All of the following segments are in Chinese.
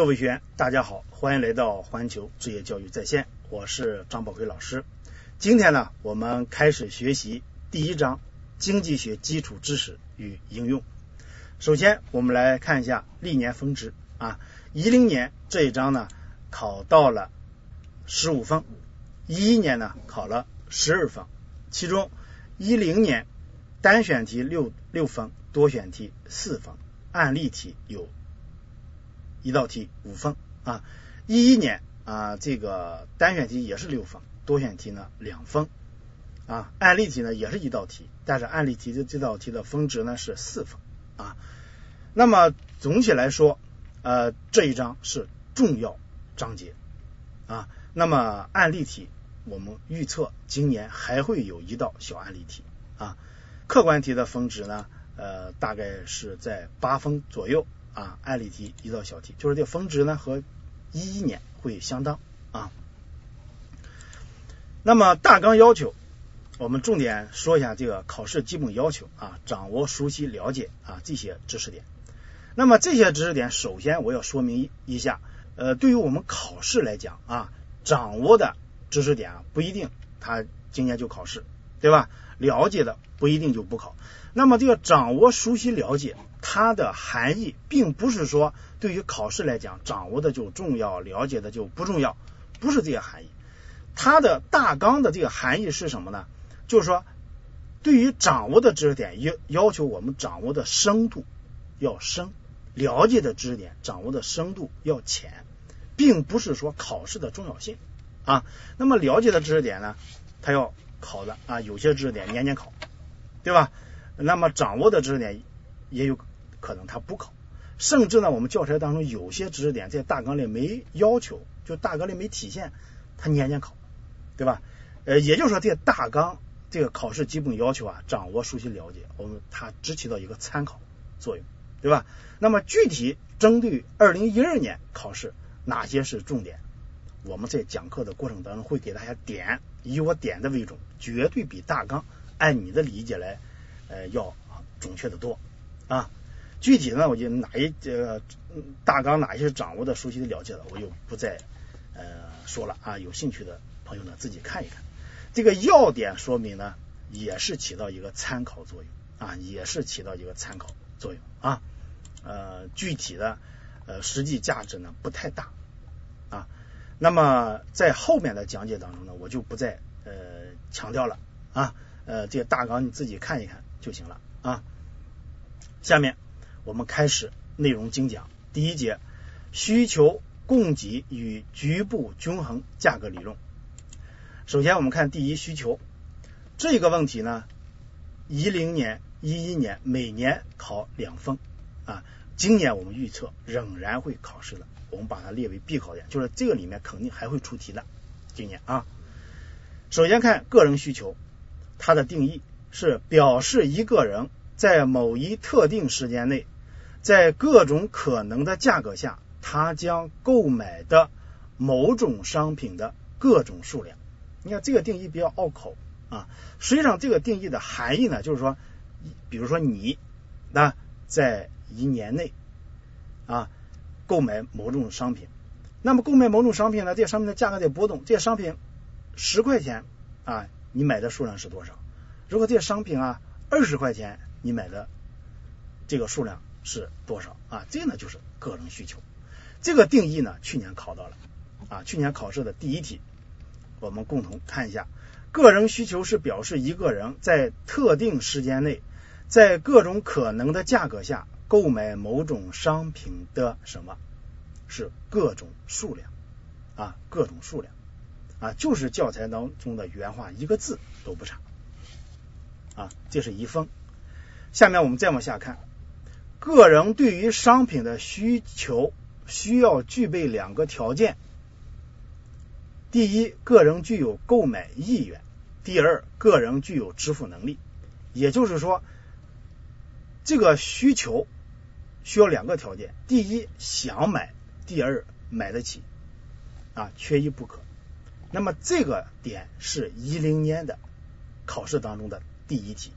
各位学员，大家好，欢迎来到环球职业教育在线，我是张宝奎老师。今天呢，我们开始学习第一章经济学基础知识与应用。首先，我们来看一下历年峰值啊，一零年这一章呢考到了十五分，一一年呢考了十二分，其中一零年单选题六六分，多选题四分，案例题有。一道题五分啊，一一年啊，这个单选题也是六分，多选题呢两分啊，案例题呢也是一道题，但是案例题的这道题的分值呢是四分啊。那么总体来说，呃，这一章是重要章节啊。那么案例题，我们预测今年还会有一道小案例题啊。客观题的分值呢，呃，大概是在八分左右。啊，案例题一道小题，就是这峰值呢和一一年会相当啊。那么大纲要求，我们重点说一下这个考试基本要求啊，掌握、熟悉、了解啊这些知识点。那么这些知识点，首先我要说明一下，呃，对于我们考试来讲啊，掌握的知识点啊不一定他今年就考试，对吧？了解的不一定就不考。那么这个掌握、熟悉、了解。它的含义并不是说对于考试来讲，掌握的就重要，了解的就不重要，不是这个含义。它的大纲的这个含义是什么呢？就是说，对于掌握的知识点要要求我们掌握的深度要深，了解的知识点掌握的深度要浅，并不是说考试的重要性啊。那么了解的知识点呢，它要考的啊，有些知识点年年考，对吧？那么掌握的知识点也有。可能他不考，甚至呢，我们教材当中有些知识点在大纲里没要求，就大纲里没体现，他年年考，对吧？呃，也就是说，这大纲这个考试基本要求啊，掌握、熟悉、了解，我们它只起到一个参考作用，对吧？那么具体针对二零一二年考试哪些是重点，我们在讲课的过程当中会给大家点，以我点的为准，绝对比大纲按你的理解来呃要准确的多啊。具体呢，我就哪一这大纲哪些掌握的、熟悉的、了解的，我就不再呃说了啊。有兴趣的朋友呢，自己看一看。这个要点说明呢，也是起到一个参考作用啊，也是起到一个参考作用啊。呃，具体的呃实际价值呢不太大啊。那么在后面的讲解当中呢，我就不再呃强调了啊。呃，这个大纲你自己看一看就行了啊。下面。我们开始内容精讲，第一节需求供给与局部均衡价格理论。首先，我们看第一需求这个问题呢，一零年、一一年每年考两分啊，今年我们预测仍然会考试的，我们把它列为必考点，就是这个里面肯定还会出题的。今年啊，首先看个人需求，它的定义是表示一个人。在某一特定时间内，在各种可能的价格下，他将购买的某种商品的各种数量。你看这个定义比较拗口啊。实际上，这个定义的含义呢，就是说，比如说你那在一年内啊购买某种商品，那么购买某种商品呢，这个商品的价格在波动。这些商品十块钱啊，你买的数量是多少？如果这些商品啊二十块钱。你买的这个数量是多少啊？这呢就是个人需求。这个定义呢，去年考到了啊，去年考试的第一题，我们共同看一下。个人需求是表示一个人在特定时间内，在各种可能的价格下购买某种商品的什么？是各种数量啊，各种数量啊，就是教材当中的原话，一个字都不差啊，这是一分。下面我们再往下看，个人对于商品的需求需要具备两个条件：第一，个人具有购买意愿；第二，个人具有支付能力。也就是说，这个需求需要两个条件：第一，想买；第二，买得起。啊，缺一不可。那么这个点是一零年的考试当中的第一题。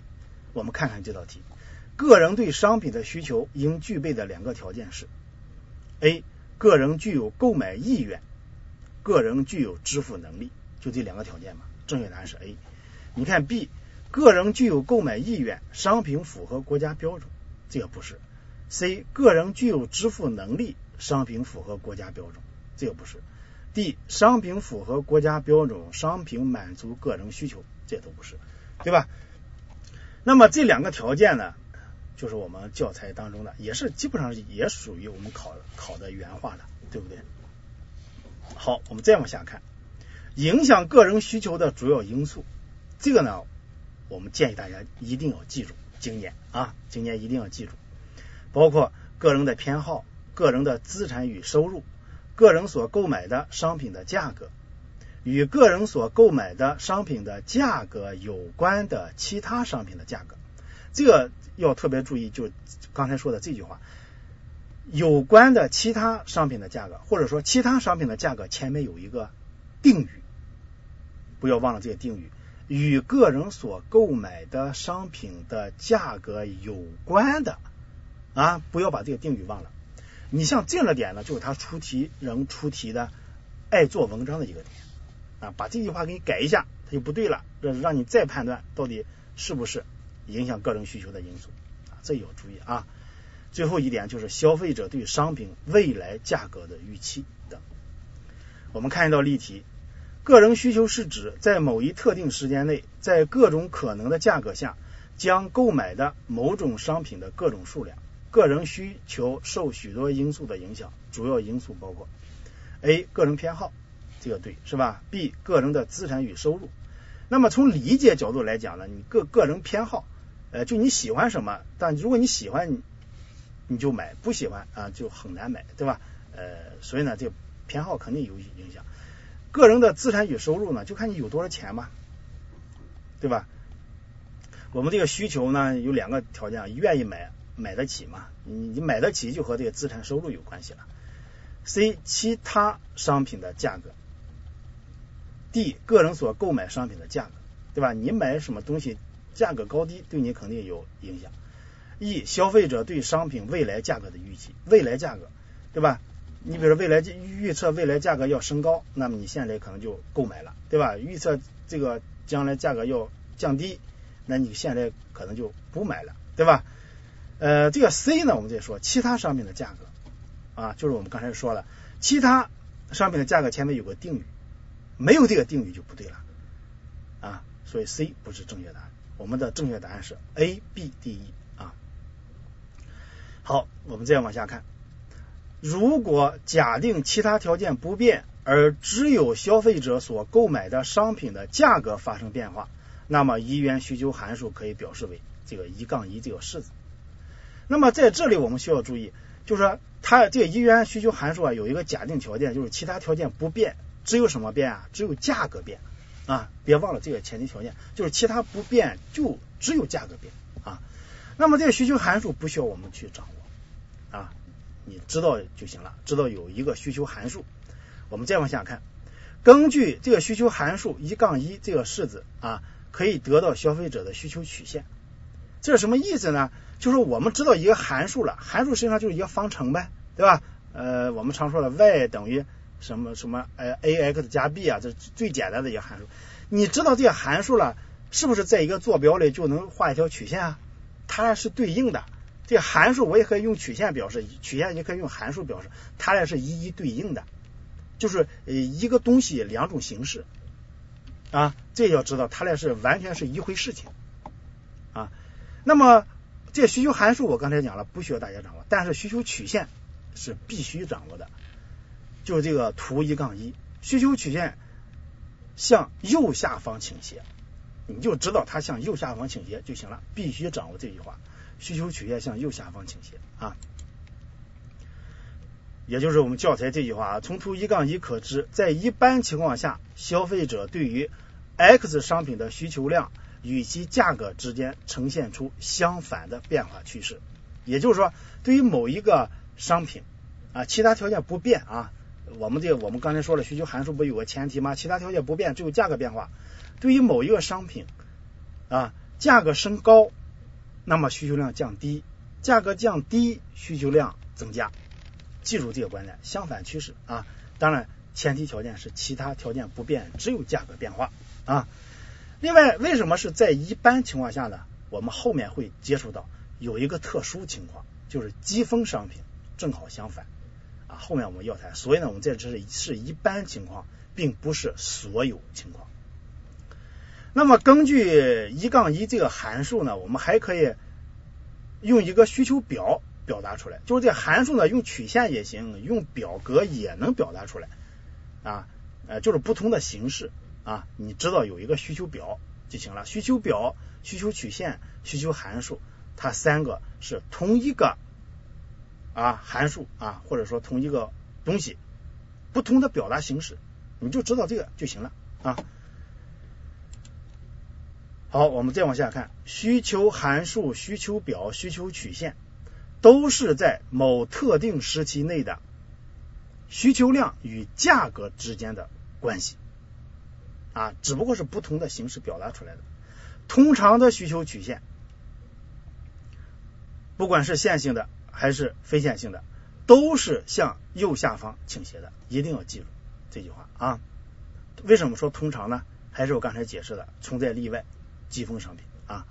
我们看看这道题，个人对商品的需求应具备的两个条件是：A. 个人具有购买意愿，个人具有支付能力，就这两个条件嘛。正确答案是 A。你看 B，个人具有购买意愿，商品符合国家标准，这个不是。C，个人具有支付能力，商品符合国家标准，这个不是。D，商品符合国家标准，商品满足个人需求，这都不是，对吧？那么这两个条件呢，就是我们教材当中的，也是基本上也属于我们考考的原话的，对不对？好，我们再往下看，影响个人需求的主要因素，这个呢，我们建议大家一定要记住，今年啊，今年一定要记住，包括个人的偏好、个人的资产与收入、个人所购买的商品的价格。与个人所购买的商品的价格有关的其他商品的价格，这个要特别注意，就刚才说的这句话，有关的其他商品的价格，或者说其他商品的价格前面有一个定语，不要忘了这个定语，与个人所购买的商品的价格有关的啊，不要把这个定语忘了。你像这样的点呢，就是他出题人出题的爱做文章的一个点。啊，把这句话给你改一下，它就不对了，让让你再判断到底是不是影响个人需求的因素啊，这要注意啊。最后一点就是消费者对商品未来价格的预期等。我们看一道例题，个人需求是指在某一特定时间内，在各种可能的价格下，将购买的某种商品的各种数量。个人需求受许多因素的影响，主要因素包括 A 个人偏好。这个对是吧？B 个人的资产与收入。那么从理解角度来讲呢，你个个人偏好，呃，就你喜欢什么，但如果你喜欢，你就买；不喜欢啊，就很难买，对吧？呃，所以呢，这个偏好肯定有影响。个人的资产与收入呢，就看你有多少钱嘛，对吧？我们这个需求呢，有两个条件：愿意买，买得起嘛。你你买得起，就和这个资产收入有关系了。C 其他商品的价格。D 个人所购买商品的价格，对吧？你买什么东西价格高低，对你肯定有影响。E 消费者对商品未来价格的预期，未来价格，对吧？你比如说未来预测未来价格要升高，那么你现在可能就购买了，对吧？预测这个将来价格要降低，那你现在可能就不买了，对吧？呃，这个 C 呢，我们再说其他商品的价格啊，就是我们刚才说了，其他商品的价格前面有个定语。没有这个定语就不对了啊，所以 C 不是正确答案，我们的正确答案是 A、B、D、E 啊。好，我们再往下看，如果假定其他条件不变，而只有消费者所购买的商品的价格发生变化，那么一元需求函数可以表示为这个一杠一这个式子。那么在这里我们需要注意，就是说它这个一元需求函数啊有一个假定条件，就是其他条件不变。只有什么变啊？只有价格变啊！别忘了这个前提条件，就是其他不变，就只有价格变啊。那么这个需求函数不需要我们去掌握啊，你知道就行了。知道有一个需求函数，我们再往下看，根据这个需求函数一杠一这个式子啊，可以得到消费者的需求曲线。这是什么意思呢？就是我们知道一个函数了，函数实际上就是一个方程呗，对吧？呃，我们常说的 y 等于。什么什么呃 a x 加 b 啊，这最简单的一个函数。你知道这些函数了，是不是在一个坐标里就能画一条曲线啊？它俩是对应的。这函数我也可以用曲线表示，曲线也可以用函数表示，它俩是一一对应的，就是呃一个东西两种形式啊。这要知道，它俩是完全是一回事情啊。那么这需求函数我刚才讲了，不需要大家掌握，但是需求曲线是必须掌握的。就是这个图一杠一，需求曲线向右下方倾斜，你就知道它向右下方倾斜就行了，必须掌握这句话，需求曲线向右下方倾斜啊，也就是我们教材这句话啊，从图一杠一可知，在一般情况下，消费者对于 X 商品的需求量与其价格之间呈现出相反的变化趋势，也就是说，对于某一个商品啊，其他条件不变啊。我们这，我们刚才说了，需求函数不有个前提吗？其他条件不变，只有价格变化。对于某一个商品啊，价格升高，那么需求量降低；价格降低，需求量增加。记住这个观点，相反趋势啊。当然，前提条件是其他条件不变，只有价格变化啊。另外，为什么是在一般情况下呢？我们后面会接触到有一个特殊情况，就是积分商品正好相反后面我们要谈，所以呢，我们在这是是一般情况，并不是所有情况。那么根据一杠一这个函数呢，我们还可以用一个需求表表达出来。就是这函数呢，用曲线也行，用表格也能表达出来啊。呃，就是不同的形式啊。你知道有一个需求表就行了。需求表、需求曲线、需求函数，它三个是同一个啊函数啊，或者说同一个东西，不同的表达形式，你就知道这个就行了啊。好，我们再往下看，需求函数、需求表、需求曲线都是在某特定时期内的需求量与价格之间的关系啊，只不过是不同的形式表达出来的。通常的需求曲线，不管是线性的还是非线性的，都是向右下方倾斜的，一定要记住这句话啊。为什么说通常呢？还是我刚才解释的，存在例外。季风商品啊，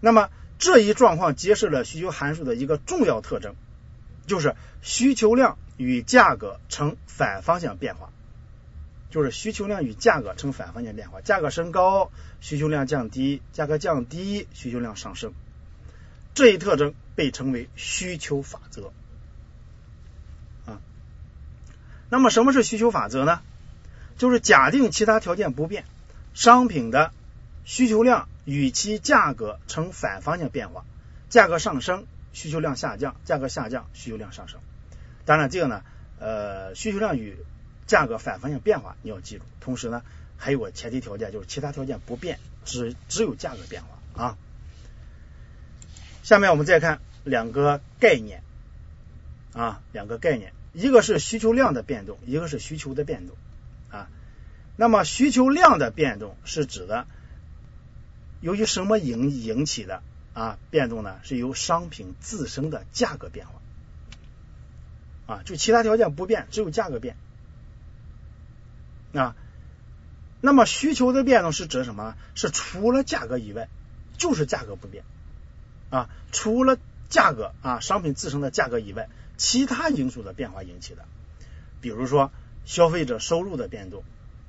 那么这一状况揭示了需求函数的一个重要特征，就是需求量与价格呈反方向变化，就是需求量与价格呈反方向变化，价格升高，需求量降低，价格降低，需求量上升，这一特征被称为需求法则啊。那么什么是需求法则呢？就是假定其他条件不变，商品的需求量。与其价格呈反方向变化，价格上升，需求量下降；价格下降，需求量上升。当然，这个呢，呃，需求量与价格反方向变化你要记住。同时呢，还有个前提条件，就是其他条件不变，只只有价格变化啊。下面我们再看两个概念啊，两个概念，一个是需求量的变动，一个是需求的变动啊。那么需求量的变动是指的。由于什么引引起的啊变动呢？是由商品自身的价格变化啊，就其他条件不变，只有价格变啊。那么需求的变动是指什么？是除了价格以外，就是价格不变啊。除了价格啊，商品自身的价格以外，其他因素的变化引起的，比如说消费者收入的变动、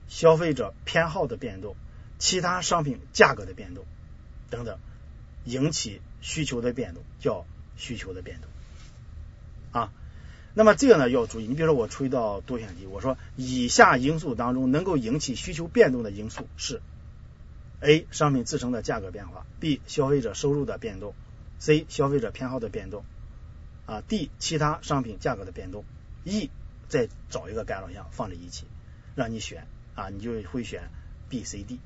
消费者偏好的变动。其他商品价格的变动等等，引起需求的变动叫需求的变动啊。那么这个呢要注意，你比如说我出一道多选题，我说以下因素当中能够引起需求变动的因素是：A. 商品自身的价格变化；B. 消费者收入的变动；C. 消费者偏好的变动啊；D. 其他商品价格的变动；E. 再找一个干扰项放在一起，让你选啊，你就会选 B、C、D。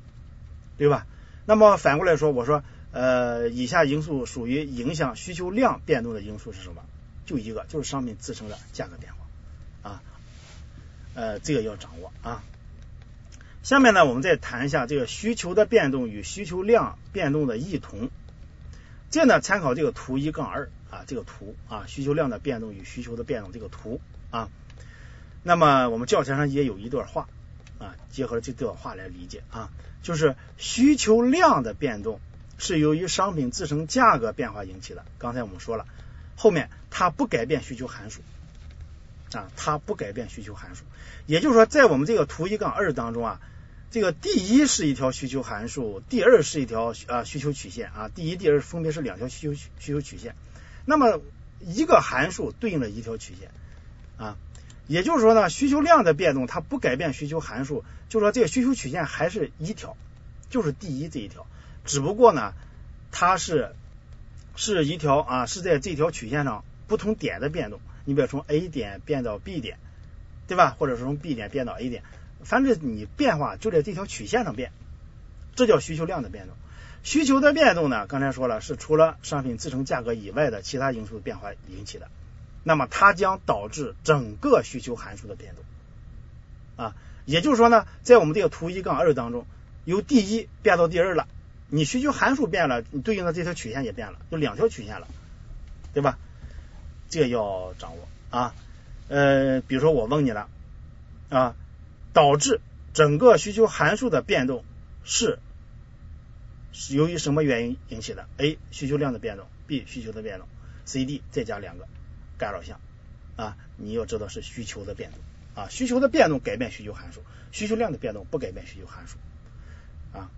对吧？那么反过来说，我说，呃，以下因素属于影响需求量变动的因素是什么？就一个，就是商品自身的价格变化啊，呃，这个要掌握啊。下面呢，我们再谈一下这个需求的变动与需求量变动的异同。这呢，参考这个图一杠二啊，这个图啊，需求量的变动与需求的变动这个图啊。那么我们教材上也有一段话。啊，结合这段话来理解啊，就是需求量的变动是由于商品自身价格变化引起的。刚才我们说了，后面它不改变需求函数啊，它不改变需求函数。也就是说，在我们这个图一杠二当中啊，这个第一是一条需求函数，第二是一条啊需求曲线啊，第一、第二分别是两条需求需求曲线。那么一个函数对应了一条曲线啊。也就是说呢，需求量的变动它不改变需求函数，就说这个需求曲线还是一条，就是第一这一条，只不过呢，它是是一条啊，是在这条曲线上不同点的变动。你比如从 A 点变到 B 点，对吧？或者是从 B 点变到 A 点，反正你变化就在这条曲线上变，这叫需求量的变动。需求的变动呢，刚才说了是除了商品自身价格以外的其他因素的变化引起的。那么它将导致整个需求函数的变动啊，也就是说呢，在我们这个图一杠二当中，由第一变到第二了，你需求函数变了，你对应的这条曲线也变了，就两条曲线了，对吧？这个要掌握啊。呃，比如说我问你了啊，导致整个需求函数的变动是是由于什么原因引起的？A. 需求量的变动，B. 需求的变动，C、D 再加两个干扰项啊，你要知道是需求的变动啊，需求的变动改变需求函数，需求量的变动不改变需求函数啊。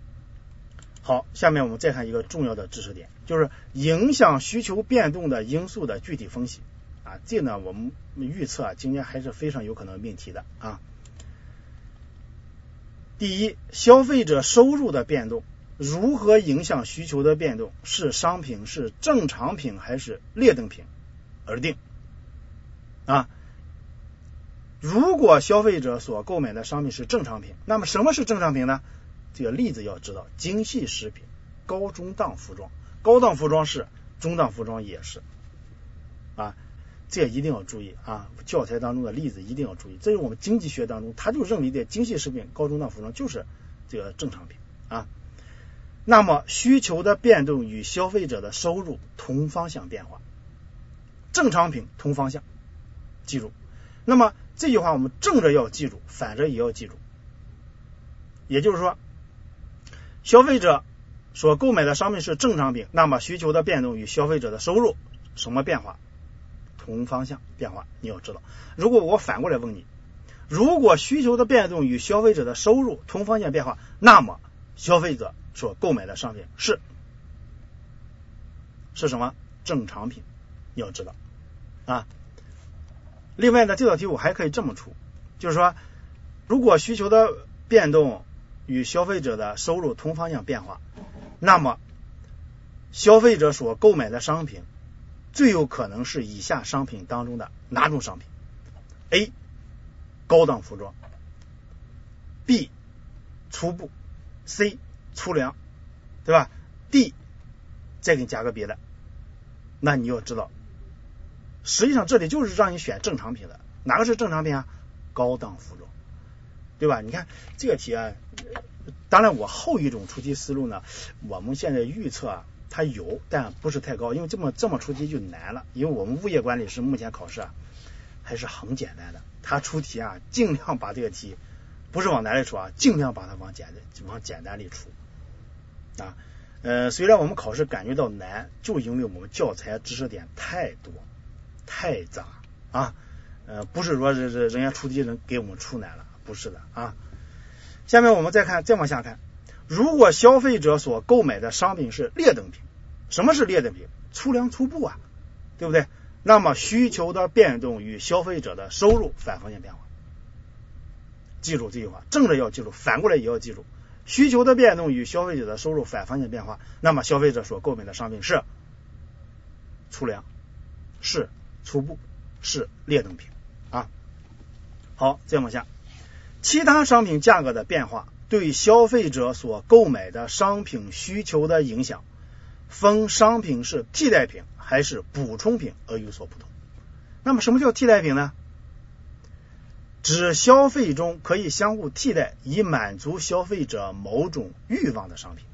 好，下面我们再看一个重要的知识点，就是影响需求变动的因素的具体分析啊，这呢我们预测啊，今年还是非常有可能命题的啊。第一，消费者收入的变动。如何影响需求的变动？是商品是正常品还是劣等品而定啊？如果消费者所购买的商品是正常品，那么什么是正常品呢？这个例子要知道：精细食品、高中档服装，高档服装是，中档服装也是啊，这一定要注意啊！教材当中的例子一定要注意，这是我们经济学当中，他就认为的精细食品、高中档服装就是这个正常品啊。那么需求的变动与消费者的收入同方向变化，正常品同方向，记住。那么这句话我们正着要记住，反着也要记住。也就是说，消费者所购买的商品是正常品，那么需求的变动与消费者的收入什么变化？同方向变化，你要知道。如果我反过来问你，如果需求的变动与消费者的收入同方向变化，那么消费者所购买的商品是是什么正常品？你要知道啊。另外呢，这道题我还可以这么出，就是说，如果需求的变动与消费者的收入同方向变化，那么消费者所购买的商品最有可能是以下商品当中的哪种商品？A. 高档服装，B. 粗布。C 粗粮，对吧？D 再给你加个别的，那你要知道，实际上这里就是让你选正常品的，哪个是正常品啊？高档服装，对吧？你看这个题啊，当然我后一种出题思路呢，我们现在预测啊，它有，但不是太高，因为这么这么出题就难了，因为我们物业管理师目前考试啊还是很简单的，他出题啊尽量把这个题。不是往难里出啊，尽量把它往简单往简单里出啊。呃，虽然我们考试感觉到难，就因为我们教材知识点太多太杂啊。呃，不是说这这人家出题人给我们出难了，不是的啊。下面我们再看，再往下看，如果消费者所购买的商品是劣等品，什么是劣等品？粗粮粗布啊，对不对？那么需求的变动与消费者的收入反方向变化。记住这句话，正着要记住，反过来也要记住。需求的变动与消费者的收入反方向变化，那么消费者所购买的商品是粗粮，是粗布，是劣等品啊。好，再往下，其他商品价格的变化对消费者所购买的商品需求的影响，分商品是替代品还是补充品而有所不同。那么什么叫替代品呢？指消费中可以相互替代，以满足消费者某种欲望的商品。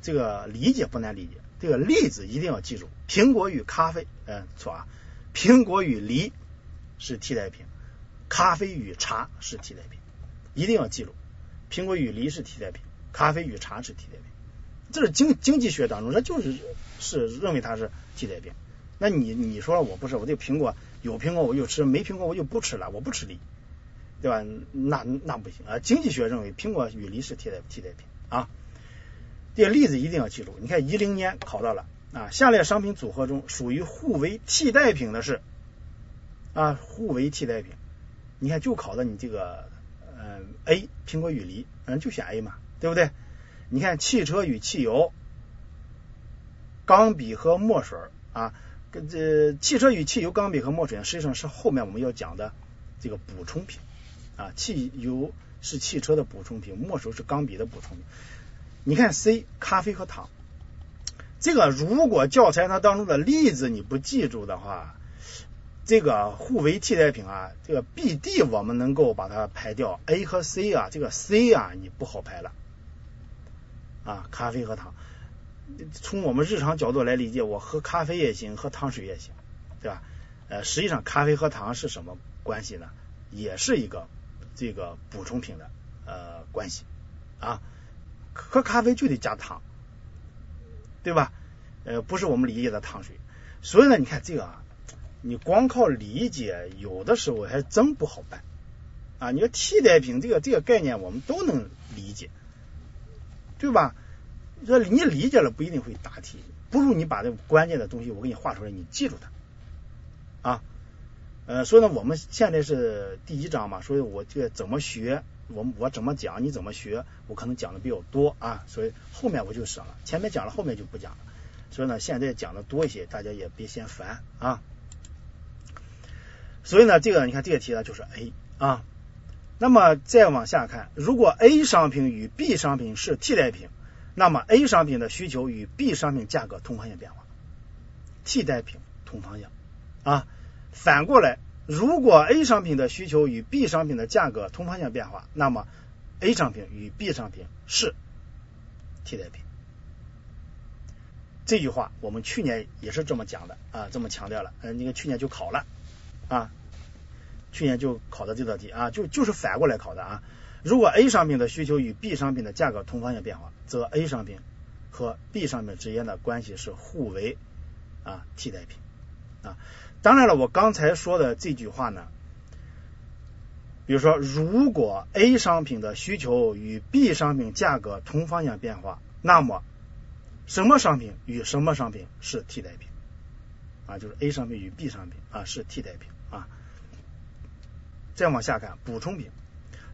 这个理解不难理解，这个例子一定要记住：苹果与咖啡，嗯，错啊，苹果与梨是替代品，咖啡与茶是替代品，一定要记住：苹果与梨是替代品，咖啡与茶是替代品。这是经经济学当中，它就是是认为它是替代品。那你你说了我不是，我这苹果。有苹果我就吃，没苹果我就不吃了，我不吃梨，对吧？那那不行啊！经济学认为苹果与梨是替代替代品啊。这个例子一定要记住。你看一零年考到了啊，下列商品组合中属于互为替代品的是啊，互为替代品。你看就考的你这个 A 苹果与梨，嗯就选 A 嘛，对不对？你看汽车与汽油，钢笔和墨水啊。跟这汽车与汽油、钢笔和墨水实际上是后面我们要讲的这个补充品啊。汽油是汽车的补充品，墨水是钢笔的补充品。你看 C 咖啡和糖，这个如果教材它当中的例子你不记住的话，这个互为替代品啊，这个 B、D 我们能够把它排掉，A 和 C 啊，这个 C 啊你不好排了啊，咖啡和糖。从我们日常角度来理解，我喝咖啡也行，喝糖水也行，对吧？呃，实际上咖啡和糖是什么关系呢？也是一个这个补充品的呃关系啊。喝咖啡就得加糖，对吧？呃，不是我们理解的糖水。所以呢，你看这个啊，你光靠理解，有的时候还真不好办啊。你说替代品这个这个概念，我们都能理解，对吧？说你理解了不一定会答题，不如你把这关键的东西我给你画出来，你记住它啊。呃，所以呢，我们现在是第一章嘛，所以我这怎么学，我我怎么讲，你怎么学，我可能讲的比较多啊，所以后面我就省了，前面讲了，后面就不讲了。所以呢，现在讲的多一些，大家也别嫌烦啊。所以呢，这个你看这个题呢就是 A 啊。那么再往下看，如果 A 商品与 B 商品是替代品，那么 A 商品的需求与 B 商品价格同方向变化。替代品同方向啊。反过来，如果 A 商品的需求与 B 商品的价格同方向变化，那么 A 商品与 B 商品是替代品。这句话我们去年也是这么讲的啊，这么强调了。嗯，那个去年就考了啊，去年就考的这道题啊，就就是反过来考的啊。如果 A 商品的需求与 B 商品的价格同方向变化，则 A 商品和 B 商品之间的关系是互为啊替代品啊。当然了，我刚才说的这句话呢，比如说，如果 A 商品的需求与 B 商品价格同方向变化，那么什么商品与什么商品是替代品？啊，就是 A 商品与 B 商品啊是替代品。再往下看，补充品，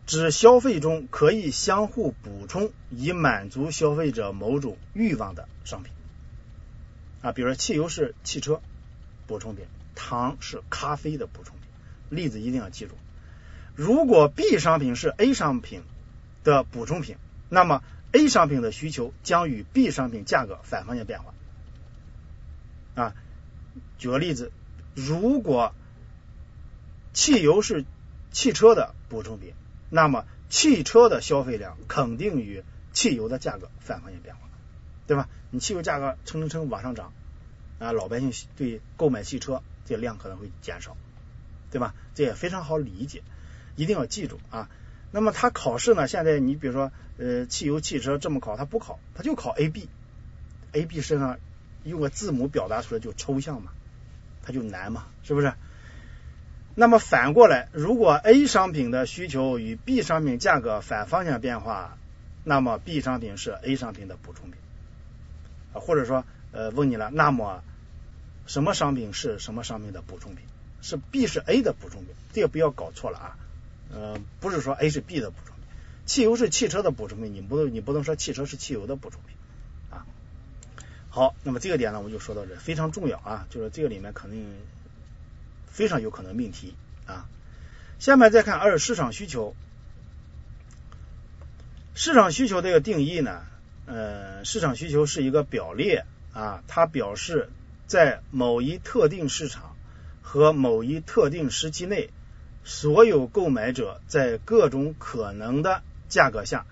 指消费中可以相互补充以满足消费者某种欲望的商品啊，比如说汽油是汽车补充品。糖是咖啡的补充品，例子一定要记住。如果 B 商品是 A 商品的补充品，那么 A 商品的需求将与 B 商品价格反方向变化。啊，举个例子，如果汽油是汽车的补充品，那么汽车的消费量肯定与汽油的价格反方向变化，对吧？你汽油价格蹭蹭蹭往上涨，啊，老百姓对购买汽车。这量可能会减少，对吧？这也非常好理解，一定要记住啊。那么它考试呢？现在你比如说，呃，汽油汽车这么考，它不考，它就考 A、B。A、B 身上用个字母表达出来就抽象嘛，它就难嘛，是不是？那么反过来，如果 A 商品的需求与 B 商品价格反方向变化，那么 B 商品是 A 商品的补充品啊，或者说，呃，问你了，那么？什么商品是什么商品的补充品？是 B 是 A 的补充品，这个不要搞错了啊。呃，不是说 A 是 B 的补充品，汽油是汽车的补充品，你不能你不能说汽车是汽油的补充品啊。好，那么这个点呢，我们就说到这，非常重要啊，就是这个里面肯定非常有可能命题啊。下面再看二市场需求，市场需求这个定义呢，呃，市场需求是一个表列啊，它表示。在某一特定市场和某一特定时期内，所有购买者在各种可能的价格下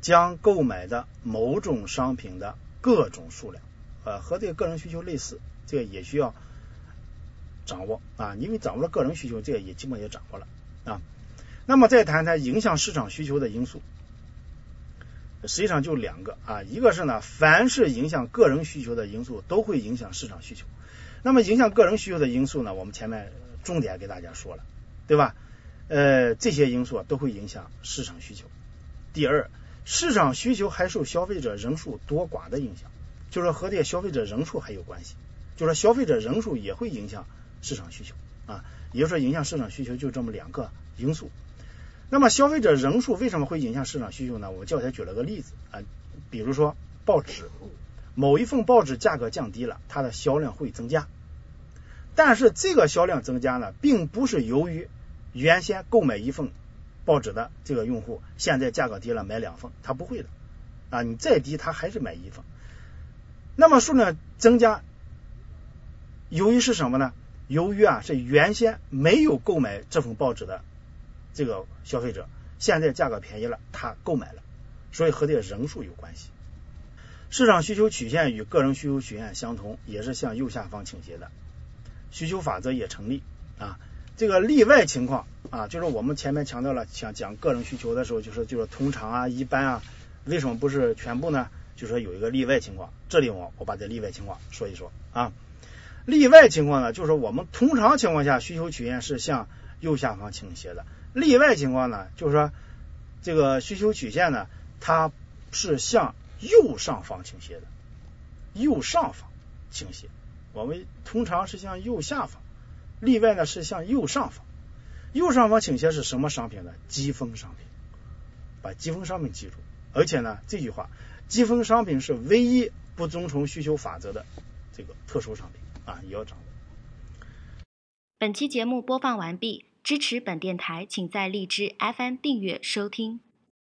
将购买的某种商品的各种数量，呃，和这个个人需求类似，这个也需要掌握啊。因为掌握了个人需求，这个也基本也掌握了啊。那么再谈谈影响市场需求的因素。实际上就两个啊，一个是呢，凡是影响个人需求的因素都会影响市场需求。那么影响个人需求的因素呢，我们前面重点给大家说了，对吧？呃，这些因素都会影响市场需求。第二，市场需求还受消费者人数多寡的影响，就是和这个消费者人数还有关系，就是说消费者人数也会影响市场需求啊，也就是说影响市场需求就这么两个因素。那么消费者人数为什么会影响市场需求呢？我教材举了个例子啊，比如说报纸，某一份报纸价格降低了，它的销量会增加。但是这个销量增加呢，并不是由于原先购买一份报纸的这个用户现在价格低了买两份，他不会的啊，你再低他还是买一份。那么数量增加，由于是什么呢？由于啊是原先没有购买这份报纸的。这个消费者现在价格便宜了，他购买了，所以和这个人数有关系。市场需求曲线与个人需求曲线相同，也是向右下方倾斜的。需求法则也成立啊。这个例外情况啊，就是我们前面强调了，想讲个人需求的时候，就是就是通常啊、一般啊，为什么不是全部呢？就说有一个例外情况，这里我我把这例外情况说一说啊。例外情况呢，就是我们通常情况下需求曲线是向右下方倾斜的。例外情况呢，就是说这个需求曲线呢，它是向右上方倾斜的，右上方倾斜。我们通常是向右下方。例外呢是向右上方，右上方倾斜是什么商品呢？季风商品，把季风商品记住。而且呢，这句话，季风商品是唯一不遵从需求法则的这个特殊商品啊，也要掌握。本期节目播放完毕，支持本电台，请在荔枝 FM 订阅收听。